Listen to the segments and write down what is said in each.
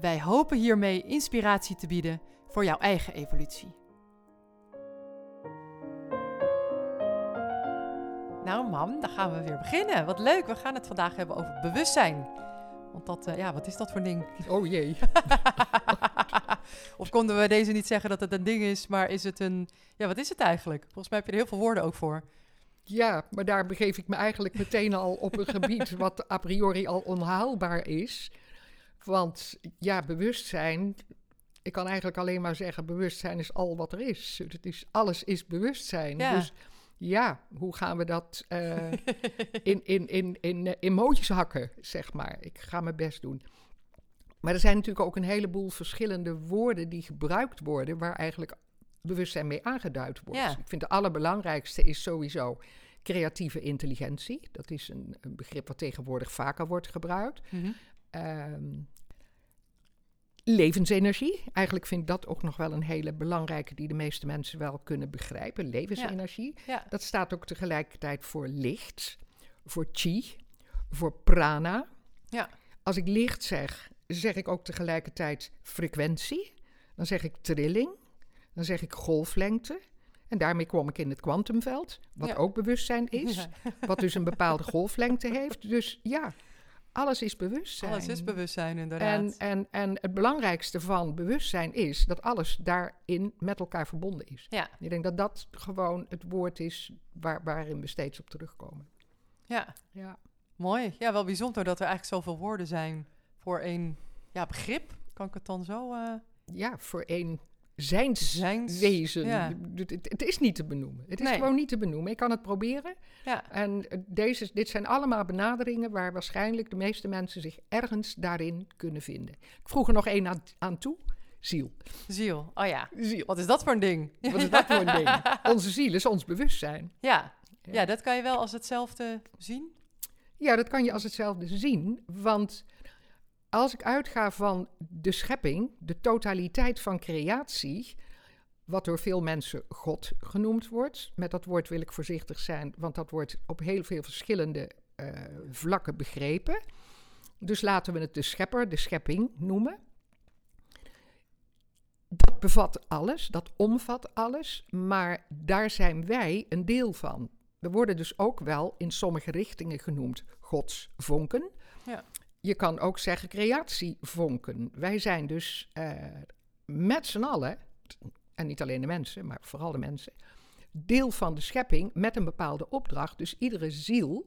Wij hopen hiermee inspiratie te bieden voor jouw eigen evolutie. Nou, mam, dan gaan we weer beginnen. Wat leuk, we gaan het vandaag hebben over bewustzijn. Want dat, uh, ja, wat is dat voor ding? Oh jee. of konden we deze niet zeggen dat het een ding is, maar is het een... Ja, wat is het eigenlijk? Volgens mij heb je er heel veel woorden ook voor. Ja, maar daar begeef ik me eigenlijk meteen al op een gebied wat a priori al onhaalbaar is. Want ja, bewustzijn. Ik kan eigenlijk alleen maar zeggen: bewustzijn is al wat er is. Het is alles is bewustzijn. Ja. Dus ja, hoe gaan we dat uh, in, in, in, in uh, emoties hakken, zeg maar? Ik ga mijn best doen. Maar er zijn natuurlijk ook een heleboel verschillende woorden die gebruikt worden, waar eigenlijk bewustzijn mee aangeduid wordt. Ja. Ik vind de allerbelangrijkste is sowieso creatieve intelligentie. Dat is een, een begrip wat tegenwoordig vaker wordt gebruikt. Mm -hmm. Um, levensenergie. Eigenlijk vind ik dat ook nog wel een hele belangrijke die de meeste mensen wel kunnen begrijpen. Levensenergie. Ja. Ja. Dat staat ook tegelijkertijd voor licht, voor chi, voor prana. Ja. Als ik licht zeg, zeg ik ook tegelijkertijd frequentie. Dan zeg ik trilling. Dan zeg ik golflengte. En daarmee kom ik in het kwantumveld, wat Ja. ook bewustzijn is. Wat dus een bepaalde golflengte heeft. Dus ja, alles is bewustzijn. Alles is bewustzijn, inderdaad. En, en, en het belangrijkste van bewustzijn is dat alles daarin met elkaar verbonden is. Ja, Ik denk dat dat gewoon het woord is waar, waarin we steeds op terugkomen. ja, Ja. mooi. Ja, wel bijzonder dat er eigenlijk zoveel woorden zijn voor één ja, begrip. Kan ik het dan zo... eh, ja, voor één zijnswezen. Zijns- ja. Het, is niet te benoemen. Het is Nee. gewoon niet te benoemen. Ik kan het proberen. Ja, En eh, deze, dit zijn allemaal benaderingen waar waarschijnlijk de meeste mensen zich ergens daarin kunnen vinden. Ik vroeg er nog één aan, aan toe. Ziel. ziel. Oh ja. Ziel. Wat is dat voor een ding? Wat is dat voor een ding? Onze ziel is ons bewustzijn. Ja. Ja. ja, dat kan je wel als hetzelfde zien. Ja, dat kan je als hetzelfde zien. Want als ik uitga van de schepping, de totaliteit van creatie, wat door veel mensen God genoemd wordt. Met dat woord wil ik voorzichtig zijn, want dat wordt op heel veel verschillende eh, vlakken begrepen. Dus laten we het de schepper, de schepping noemen. Dat bevat alles, dat omvat alles, maar daar zijn wij een deel van. We worden dus ook wel in sommige richtingen genoemd godsvonken. Ja. Je kan ook zeggen creatievonken. Wij zijn dus eh, met z'n allen, en niet alleen de mensen, maar vooral de mensen, deel van de schepping met een bepaalde opdracht. Dus iedere ziel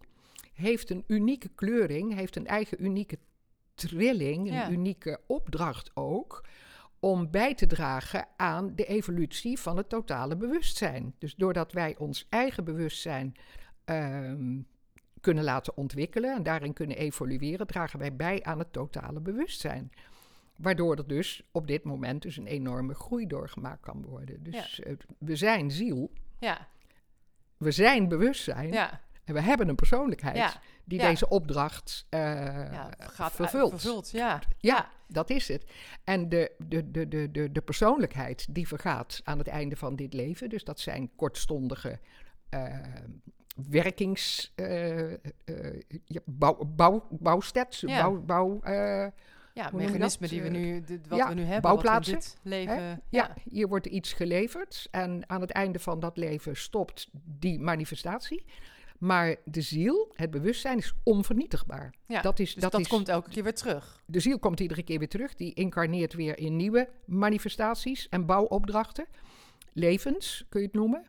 heeft een unieke kleuring, heeft een eigen unieke trilling, een Ja. unieke opdracht ook om bij te dragen aan de evolutie van het totale bewustzijn. Dus doordat wij ons eigen bewustzijn ehm, kunnen laten ontwikkelen en daarin kunnen evolueren, dragen wij bij aan het totale bewustzijn. Waardoor er dus op dit moment dus een enorme groei doorgemaakt kan worden. Dus we zijn ziel, Ja, we zijn bewustzijn ja, en we hebben een persoonlijkheid ja. die ja. deze opdracht eh, ja. Gaat vervult. vervult. Ja. Ja, dat is het. En de, de, de, de, de, de persoonlijkheid die vergaat aan het einde van dit leven. Dus dat zijn kortstondige eh, werkings... ja, bouw, bouw, bouwstats, Ja. bouw... bouw eh, Ja, mechanismen die we nu, dit- wat ja, we nu hebben, bouwplaatsen, wat we in dit leven... Ja, ja, hier wordt iets geleverd en aan het einde van dat leven stopt die manifestatie. Maar de ziel, het bewustzijn, is onvernietigbaar. ja. Dat is, dus dat dat is, komt elke keer weer terug. De ziel komt iedere keer weer terug. Die incarneert weer in nieuwe manifestaties en bouwopdrachten. Levens, kun je het noemen.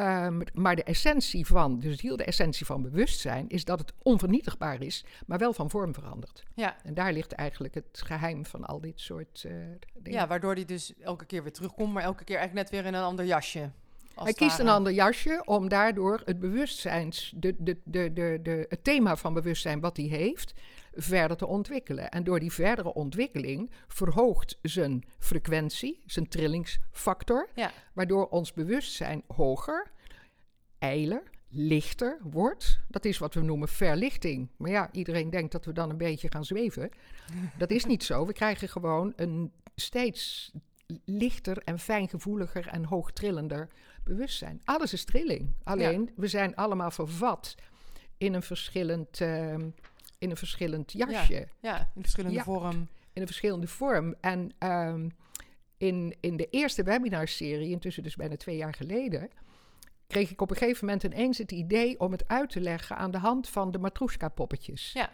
Ehm, maar de essentie van de ziel, de essentie van bewustzijn, is dat het onvernietigbaar is, maar wel van vorm verandert. Ja. En daar ligt eigenlijk het geheim van al dit soort eh, dingen. ja, waardoor die dus elke keer weer terugkomt, maar elke keer eigenlijk net weer in een ander jasje. Hij kiest een ander jasje om daardoor het bewustzijns, de, de, de, de, de, het thema van bewustzijn wat hij heeft, verder te ontwikkelen. En door die verdere ontwikkeling verhoogt zijn frequentie, zijn trillingsfactor, Ja. waardoor ons bewustzijn hoger, eiler, lichter wordt. Dat is wat we noemen verlichting. Maar ja, iedereen denkt dat we dan een beetje gaan zweven. Dat is niet zo. We krijgen gewoon een steeds lichter en fijngevoeliger en hoogtrillender bewustzijn. Alles is trilling. Alleen, we zijn allemaal vervat in een verschillend, ehm, in een verschillend jasje Ja, in verschillende Ja. vorm. in een verschillende vorm. En ehm, in, in de eerste webinarserie, intussen dus bijna twee jaar geleden, kreeg ik op een gegeven moment ineens het idee om het uit te leggen aan de hand van de Matroeska-poppetjes. Ja.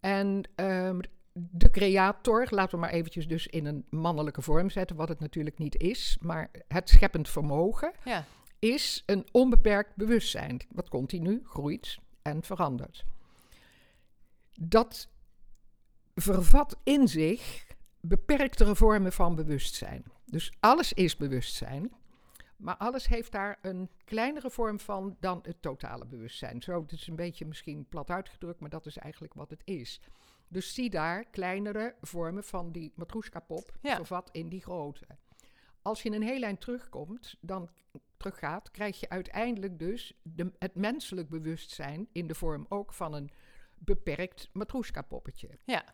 En ehm, de creator, laten we maar eventjes dus in een mannelijke vorm zetten, wat het natuurlijk niet is, maar het scheppend vermogen Ja, is een onbeperkt bewustzijn, wat continu groeit en verandert. Dat vervat in zich beperktere vormen van bewustzijn. Dus alles is bewustzijn, maar alles heeft daar een kleinere vorm van dan het totale bewustzijn. Zo, het is een beetje misschien plat uitgedrukt, maar dat is eigenlijk wat het is. Dus zie daar kleinere vormen van die matroeska-pop Ja. vervat in die grote. Als je een heel eind terugkomt, dan teruggaat, krijg je uiteindelijk dus de, het menselijk bewustzijn in de vorm ook van een beperkt matroeska-poppetje. ja.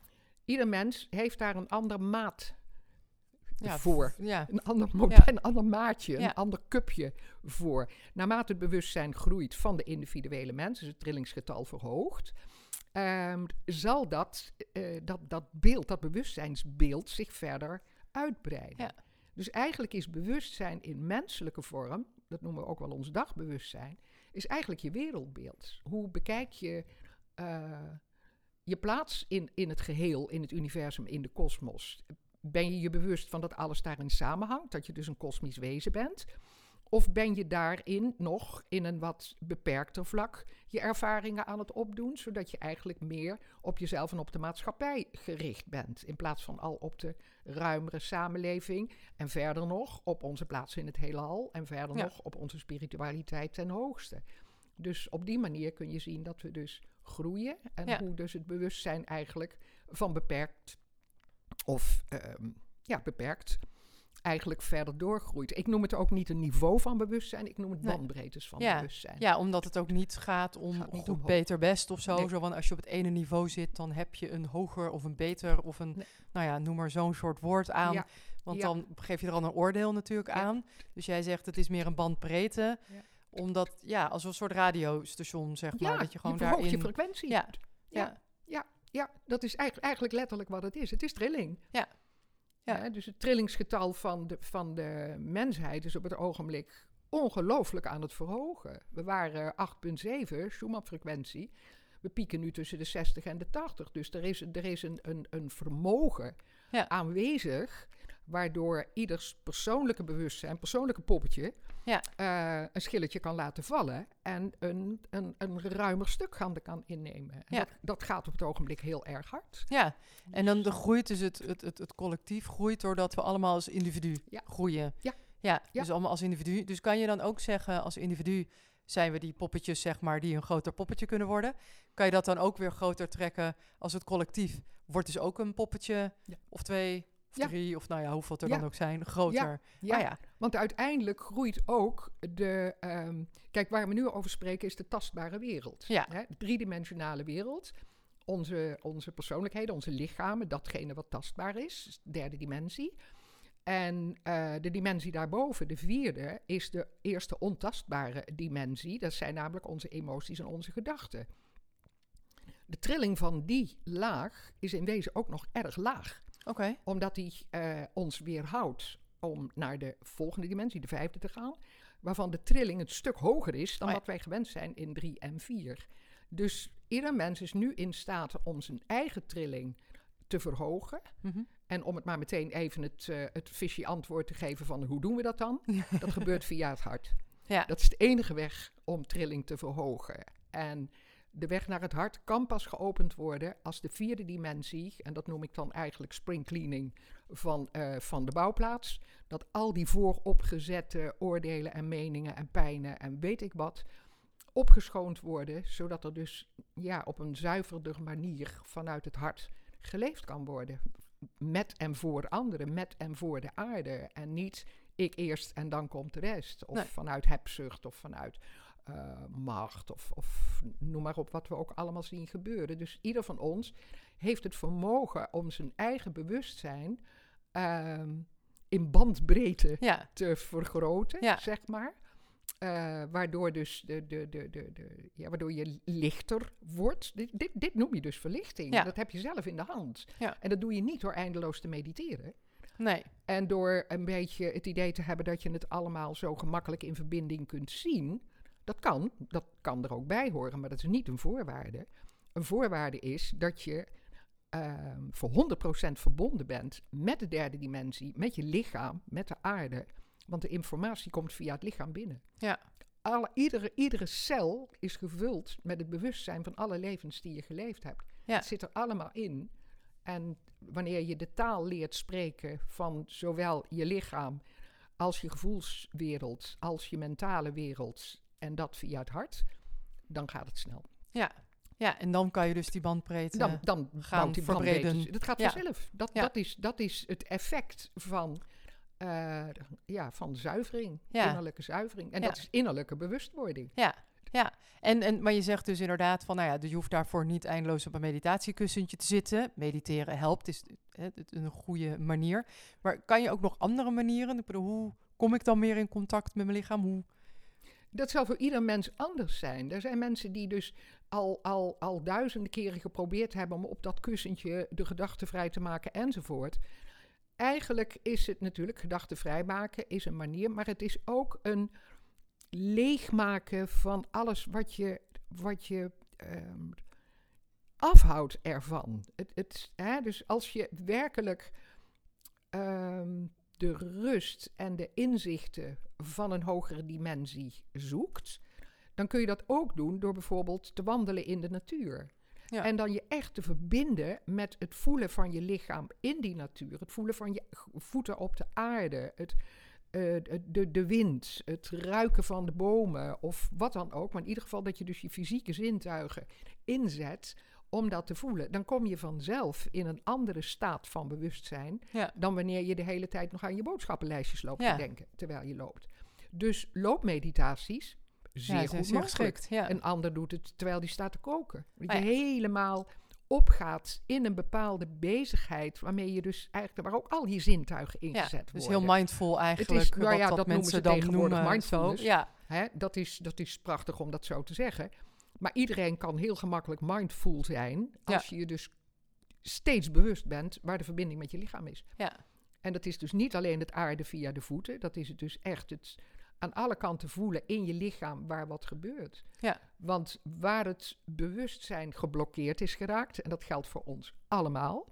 Ieder mens heeft daar een ander maat ja voor. Ja, Een ander, Ja. een ander maatje, een ander cupje voor. Naarmate het bewustzijn groeit van de individuele mens, dus het trillingsgetal verhoogt, ehm, zal dat, eh, dat, dat beeld, dat bewustzijnsbeeld zich verder uitbreiden. Ja. Dus eigenlijk is bewustzijn in menselijke vorm, dat noemen we ook wel ons dagbewustzijn, is eigenlijk je wereldbeeld. Hoe bekijk je eh, je plaats in, in het geheel, in het universum, in de kosmos? Ben je je bewust van dat alles daarin samenhangt, dat je dus een kosmisch wezen bent? Of ben je daarin nog in een wat beperkter vlak je ervaringen aan het opdoen, zodat je eigenlijk meer op jezelf en op de maatschappij gericht bent, in plaats van al op de ruimere samenleving en verder nog op onze plaats in het heelal en verder Ja. nog op onze spiritualiteit ten hoogste. Dus op die manier kun je zien dat we dus groeien en Ja. hoe dus het bewustzijn eigenlijk van beperkt of ehm, ja, beperkt eigenlijk verder doorgroeit. Ik noem het ook niet een niveau van bewustzijn, ik noem het bandbreedtes van Ja. bewustzijn. ja, omdat het ook niet gaat om Gaat niet goed, omhoog. beter, best of zo. Nee. Zo van als je op het ene niveau zit, dan heb je een hoger of een beter of een, Nee. nou ja, noem maar zo'n soort woord aan. Ja. Want Ja. dan geef je er al een oordeel natuurlijk aan. Dus jij zegt het is meer een bandbreedte. Omdat, ja, als een soort radiostation, zeg maar. Ja, dat je gewoon verhoogt daarin... je frequentie. Ja. Ja. Ja. Ja, dat is eigenlijk, eigenlijk letterlijk wat het is. Het is trilling. Ja. Ja. Dus het trillingsgetal van de, van de mensheid is op het ogenblik ongelooflijk aan het verhogen. We waren 8,7 Schumann-frequentie. We pieken nu tussen de 60 en de 80. Dus er is, er is een, een, een vermogen Ja. aanwezig... waardoor ieders persoonlijke bewustzijn, persoonlijke poppetje... Ja. eh, een schilletje kan laten vallen... en een, een, een ruimer stuk gaan kan innemen. En Ja. dat, dat gaat op het ogenblik heel erg hard. Ja, en dan de groeit dus het, het, het, het collectief groeit doordat we allemaal als individu Ja. groeien. Ja. ja. Dus allemaal als individu. Dus kan je dan ook zeggen, als individu zijn we die poppetjes, zeg maar, die een groter poppetje kunnen worden. Kan je dat dan ook weer groter trekken als het collectief? Wordt dus ook een poppetje of twee Ja. drie of nou ja, hoeveel er Ja. dan ook zijn, groter. Ja, ja, Want uiteindelijk groeit ook de. ehm, kijk, waar we nu over spreken is de tastbare wereld. Ja. Hè, de driedimensionale wereld. Onze, onze persoonlijkheden, onze lichamen, datgene wat tastbaar is, is de derde dimensie. En eh, de dimensie daarboven, de vierde, is de eerste ontastbare dimensie. Dat zijn namelijk onze emoties en onze gedachten. De trilling van die laag is in wezen ook nog erg laag omdat die eh, ons weerhoudt om naar de volgende dimensie, de vijfde, te gaan. Waarvan de trilling een stuk hoger is dan Oh ja. wat wij gewend zijn in drie en vier. Dus ieder mens is nu in staat om zijn eigen trilling te verhogen. Mhm. En om het maar meteen even het, eh het fishy antwoord te geven van hoe doen we dat dan? Dat gebeurt via het hart. Ja, Dat is de enige weg om trilling te verhogen. En de weg naar het hart kan pas geopend worden als de vierde dimensie, en dat noem ik dan eigenlijk springcleaning van, eh, van de bouwplaats, dat al die vooropgezette oordelen en meningen en pijnen en weet ik wat opgeschoond worden, zodat er dus ja, op een zuiverder manier vanuit het hart geleefd kan worden. Met en voor anderen, met en voor de aarde. En niet ik eerst en dan komt de rest. Of Nee. vanuit hebzucht of vanuit eh, macht of, of noem maar op wat we ook allemaal zien gebeuren. Dus ieder van ons heeft het vermogen om zijn eigen bewustzijn ehm, in bandbreedte Ja, te vergroten, Ja. zeg maar. Eh, waardoor, dus de, de, de, de, de, ja, waardoor je lichter wordt. Dit, dit, dit noem je dus verlichting. Ja. Dat heb je zelf in de hand. Ja. En dat doe je niet door eindeloos te mediteren. nee. En door een beetje het idee te hebben dat je het allemaal zo gemakkelijk in verbinding kunt zien. Dat kan, dat kan er ook bij horen, maar dat is niet een voorwaarde. Een voorwaarde is dat je ehm, voor 100% verbonden bent met de derde dimensie, met je lichaam, met de aarde. Want de informatie komt via het lichaam binnen. Ja. Alle, iedere, iedere cel is gevuld met het bewustzijn van alle levens die je geleefd hebt. Ja. Het zit er allemaal in. En wanneer je de taal leert spreken van zowel je lichaam als je gevoelswereld, als je mentale wereld, en dat via het hart, dan gaat het snel. Ja. ja, en dan kan je dus die bandbreedte... Dan, dan gaan die verbreden. Dat gaat vanzelf. Dat, Ja. dat, is, dat is het effect van, eh, ja, van zuivering, Ja. innerlijke zuivering. En Ja. dat is innerlijke bewustwording. Ja, ja. En, en, maar je zegt dus inderdaad van, nou ja, je hoeft daarvoor niet eindeloos op een meditatiekussentje te zitten. Mediteren helpt, is hè, een goede manier. Maar kan je ook nog andere manieren? Ik bedoel, hoe kom ik dan meer in contact met mijn lichaam? Hoe? Dat zal voor ieder mens anders zijn. Er zijn mensen die dus al, al, al duizenden keren geprobeerd hebben om op dat kussentje de gedachten vrij te maken enzovoort. Eigenlijk is het natuurlijk gedachten vrijmaken is een manier, maar het is ook een leegmaken van alles wat je, wat je ehm, afhoudt ervan. Het, het, hè, dus als je werkelijk ehm, de rust en de inzichten van een hogere dimensie zoekt, dan kun je dat ook doen door bijvoorbeeld te wandelen in de natuur. Ja. En dan je echt te verbinden met het voelen van je lichaam in die natuur. Het voelen van je voeten op de aarde. Het, eh, de, de, de wind. Het ruiken van de bomen. Of wat dan ook. Maar in ieder geval dat je dus je fysieke zintuigen inzet om dat te voelen. Dan kom je vanzelf in een andere staat van bewustzijn Ja. dan wanneer je de hele tijd nog aan je boodschappenlijstjes loopt Ja. te denken terwijl je loopt. Dus loopmeditaties, zeer ja, goed geschikt. Ja. Een ander doet het terwijl die staat te koken. Dat Ah, je ja. helemaal opgaat in een bepaalde bezigheid waarmee je dus eigenlijk waar ook al je zintuigen ja, ingezet dus worden. heel mindful eigenlijk. nou wat ja, dat, dat noemen mensen ze dan noemen. Zo. mindfulness. Ja, dat, is, dat is prachtig om dat zo te zeggen. Maar iedereen kan heel gemakkelijk mindful zijn als je je dus steeds bewust bent waar de verbinding met je lichaam is. ja, En dat is dus niet alleen het aarde via de voeten. Dat is het dus echt het aan alle kanten voelen in je lichaam waar wat gebeurt. Ja. Want waar het bewustzijn geblokkeerd is geraakt, en dat geldt voor ons allemaal,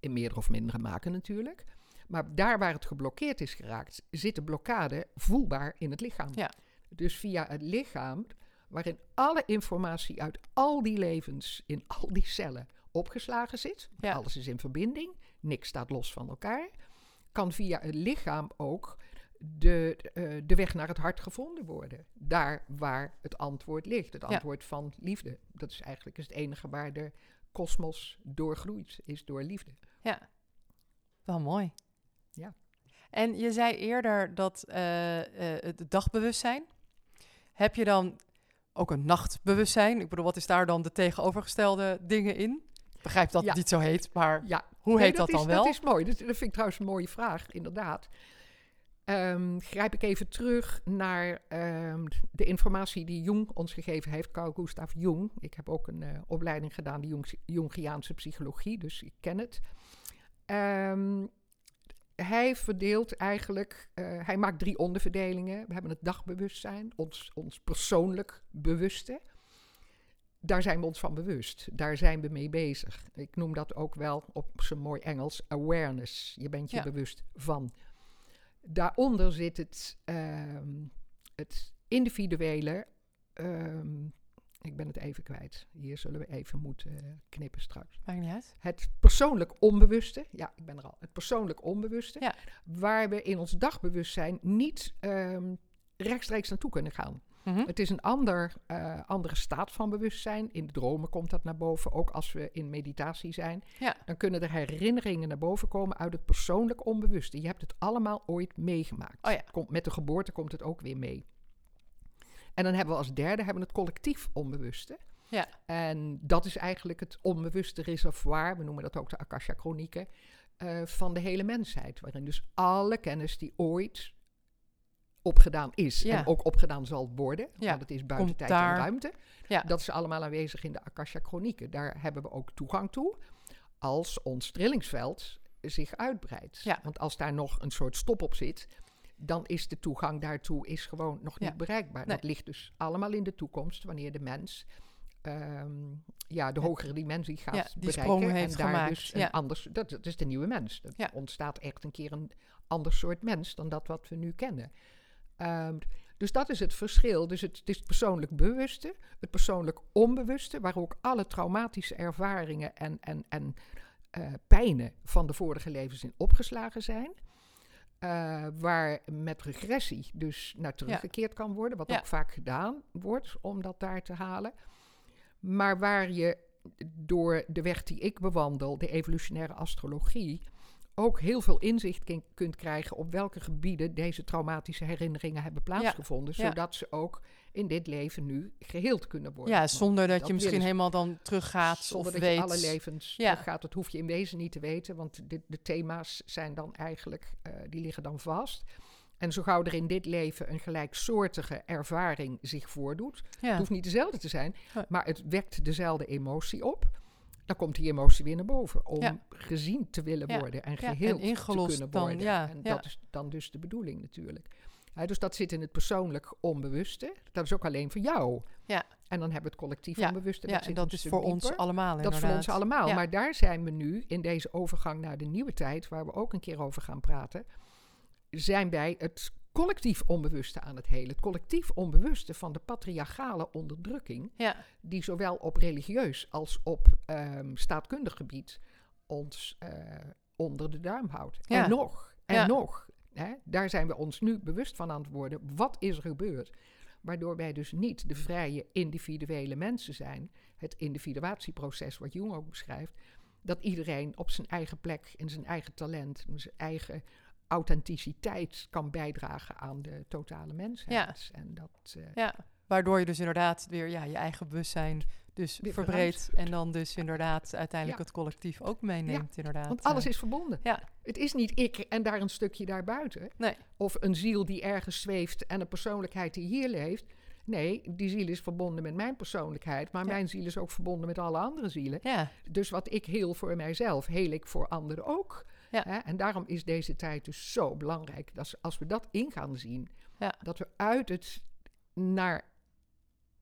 in meer of mindere mate natuurlijk. Maar daar waar het geblokkeerd is geraakt, zit de blokkade voelbaar in het lichaam. Ja. Dus via het lichaam, waarin alle informatie uit al die levens, in al die cellen opgeslagen zit. Ja. Alles is in verbinding, niks staat los van elkaar. Kan via het lichaam ook de, eh, de weg naar het hart gevonden worden. Daar waar het antwoord ligt. Het Ja. antwoord van liefde. Dat is eigenlijk het enige waar de kosmos doorgroeit, is door liefde. ja. Wel mooi. Ja. En je zei eerder dat eh, eh, het dagbewustzijn. Heb je dan ook een nachtbewustzijn? Ik bedoel, wat is daar dan de tegenovergestelde dingen in? Ik begrijp dat Ja. het niet zo heet, maar Ja, hoe Nee, heet dat, is, dan wel? Dat is mooi. Dat, dat vind ik trouwens een mooie vraag, inderdaad. Ehm, grijp ik even terug naar ehm, de informatie die Jung ons gegeven heeft, Carl Gustav Jung. Ik heb ook een eh, opleiding gedaan, de Jungiaanse psychologie, dus ik ken het. Ehm, hij verdeelt eigenlijk, eh, hij maakt drie onderverdelingen. We hebben het dagbewustzijn, ons, ons persoonlijk bewuste. Daar zijn we ons van bewust. Daar zijn we mee bezig. Ik noem dat ook wel op zijn mooi Engels awareness. Je bent je Ja. bewust van. Daaronder zit het, ehm, het individuele. ehm, ik ben het even kwijt. Hier zullen we even moeten eh, knippen straks. Maakt niet uit. Het persoonlijk onbewuste. Ja, ik ben er al. Het persoonlijk onbewuste. Ja. Waar we in ons dagbewustzijn niet ehm, rechtstreeks naartoe kunnen gaan. Mhm. Het is een ander, eh, andere staat van bewustzijn. In de dromen komt dat naar boven. Ook als we in meditatie zijn. Ja. Dan kunnen er herinneringen naar boven komen uit het persoonlijk onbewuste. Je hebt het allemaal ooit meegemaakt. Oh ja. Komt, met de geboorte komt het ook weer mee. En dan hebben we als derde hebben we het collectief onbewuste. Ja. En dat is eigenlijk het onbewuste reservoir, we noemen dat ook de Akasha-chronieken, eh, van de hele mensheid. Waarin dus alle kennis die ooit opgedaan is Ja. en ook opgedaan zal worden, Ja, want het is buiten komt tijd daar- en ruimte, Ja. dat is allemaal aanwezig in de Akasha-chronieken. Daar hebben we ook toegang toe als ons trillingsveld zich uitbreidt. Ja. Want als daar nog een soort stop op zit, dan is de toegang daartoe is gewoon nog niet Ja. bereikbaar. Nee. Dat ligt dus allemaal in de toekomst, wanneer de mens ehm, ja, de hogere dimensie gaat Ja, die bereiken. sprong heeft en daar gemaakt, dus een ja. anders, dat, dat is de nieuwe mens. Er ontstaat echt een keer een ander soort mens dan dat wat we nu kennen. Ehm, dus dat is het verschil. Dus het, het is het persoonlijk bewuste, het persoonlijk onbewuste, waar ook alle traumatische ervaringen en, en, en eh, pijnen van de vorige levens in opgeslagen zijn. Eh, waar met regressie dus naar teruggekeerd kan worden, wat Ja. ook vaak gedaan wordt om dat daar te halen. Maar waar je door de weg die ik bewandel, de evolutionaire astrologie, ook heel veel inzicht kin- kunt krijgen op welke gebieden deze traumatische herinneringen hebben plaatsgevonden. ja. Zodat ze ook in dit leven nu geheeld kunnen worden. Ja, zonder dat, dat je misschien helemaal dan teruggaat zonder of dat weet. je alle levens Ja. teruggaat. Dat hoef je in wezen niet te weten, want de, de thema's zijn dan eigenlijk, eh, die liggen dan vast. En zo gauw er in dit leven een gelijksoortige ervaring zich voordoet, ja. het hoeft niet dezelfde te zijn, maar het wekt dezelfde emotie op. Dan komt die emotie weer naar boven om Ja. gezien te willen worden en geheeld te kunnen worden. en dat is dan dus de bedoeling natuurlijk. Ja, dus dat zit in het persoonlijk onbewuste. Dat is ook alleen voor jou. Ja. En dan hebben we het collectief Ja, onbewuste. ja, dat en dat een is voor ons allemaal Dat is voor ons allemaal. Ja. Maar daar zijn we nu in deze overgang naar de nieuwe tijd, waar we ook een keer over gaan praten. Zijn wij het collectief onbewuste aan het helen. Het collectief onbewuste van de patriarchale onderdrukking, Ja, die zowel op religieus als op ehm, staatkundig gebied ons eh, onder de duim houdt. Ja. En nog, en Ja. nog. Hè, daar zijn we ons nu bewust van aan het worden. Wat is er gebeurd? Waardoor wij dus niet de vrije individuele mensen zijn. Het individuatieproces, wat Jung ook beschrijft. Dat iedereen op zijn eigen plek, in zijn eigen talent, in zijn eigen authenticiteit kan bijdragen aan de totale mensheid. En dat, eh, ja. Waardoor je dus inderdaad weer ja, je eigen bewustzijn dus verbreedt. En dan dus inderdaad uiteindelijk Ja. het collectief ook meeneemt inderdaad. Want alles is verbonden. Ja, Het is niet ik en daar een stukje daarbuiten. nee. Of een ziel die ergens zweeft en een persoonlijkheid die hier leeft. Nee, die ziel is verbonden met mijn persoonlijkheid. Maar Ja. mijn ziel is ook verbonden met alle andere zielen. Ja, Dus wat ik heel voor mijzelf, heel ik voor anderen ook. Ja. Hè? En daarom is deze tijd dus zo belangrijk. Dat als we dat in gaan zien, Ja. dat we uit het naar,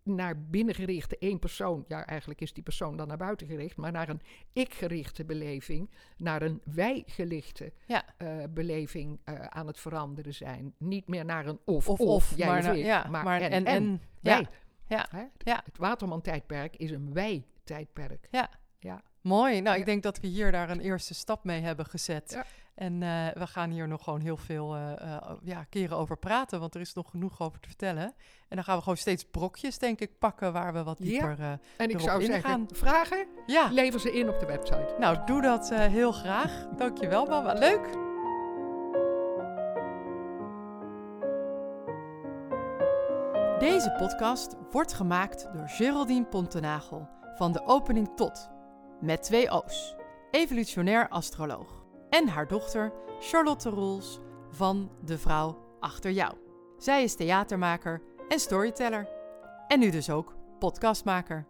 naar binnen gerichte één persoon, ja eigenlijk is die persoon dan naar buiten gericht, maar naar een ik-gerichte beleving, naar een wij-gerichte Ja. eh, beleving eh, aan het veranderen zijn. Niet meer naar een of, of of, of. jij maar, ik, ja, maar, maar en, en, wij. ja, ja. Het Waterman-tijdperk is een wij-tijdperk. Ja. Ja. Mooi. Nou, Ja. ik denk dat we hier daar een eerste stap mee hebben gezet. Ja. En eh, we gaan hier nog gewoon heel veel eh, eh, ja, keren over praten, want er is nog genoeg over te vertellen. En dan gaan we gewoon steeds brokjes, denk ik, pakken waar we wat Ja. dieper... eh, En ik zou zeggen, vragen, ja, lever ze in op de website. nou, doe dat heel graag. Dankjewel, mama. Leuk. Deze podcast wordt gemaakt door Geraldine Pontenagel van de opening tot, met twee O's, evolutionair astroloog. En haar dochter Charlotte Roels van De Vrouw Achter Jou. Zij is theatermaker en storyteller. En nu dus ook podcastmaker.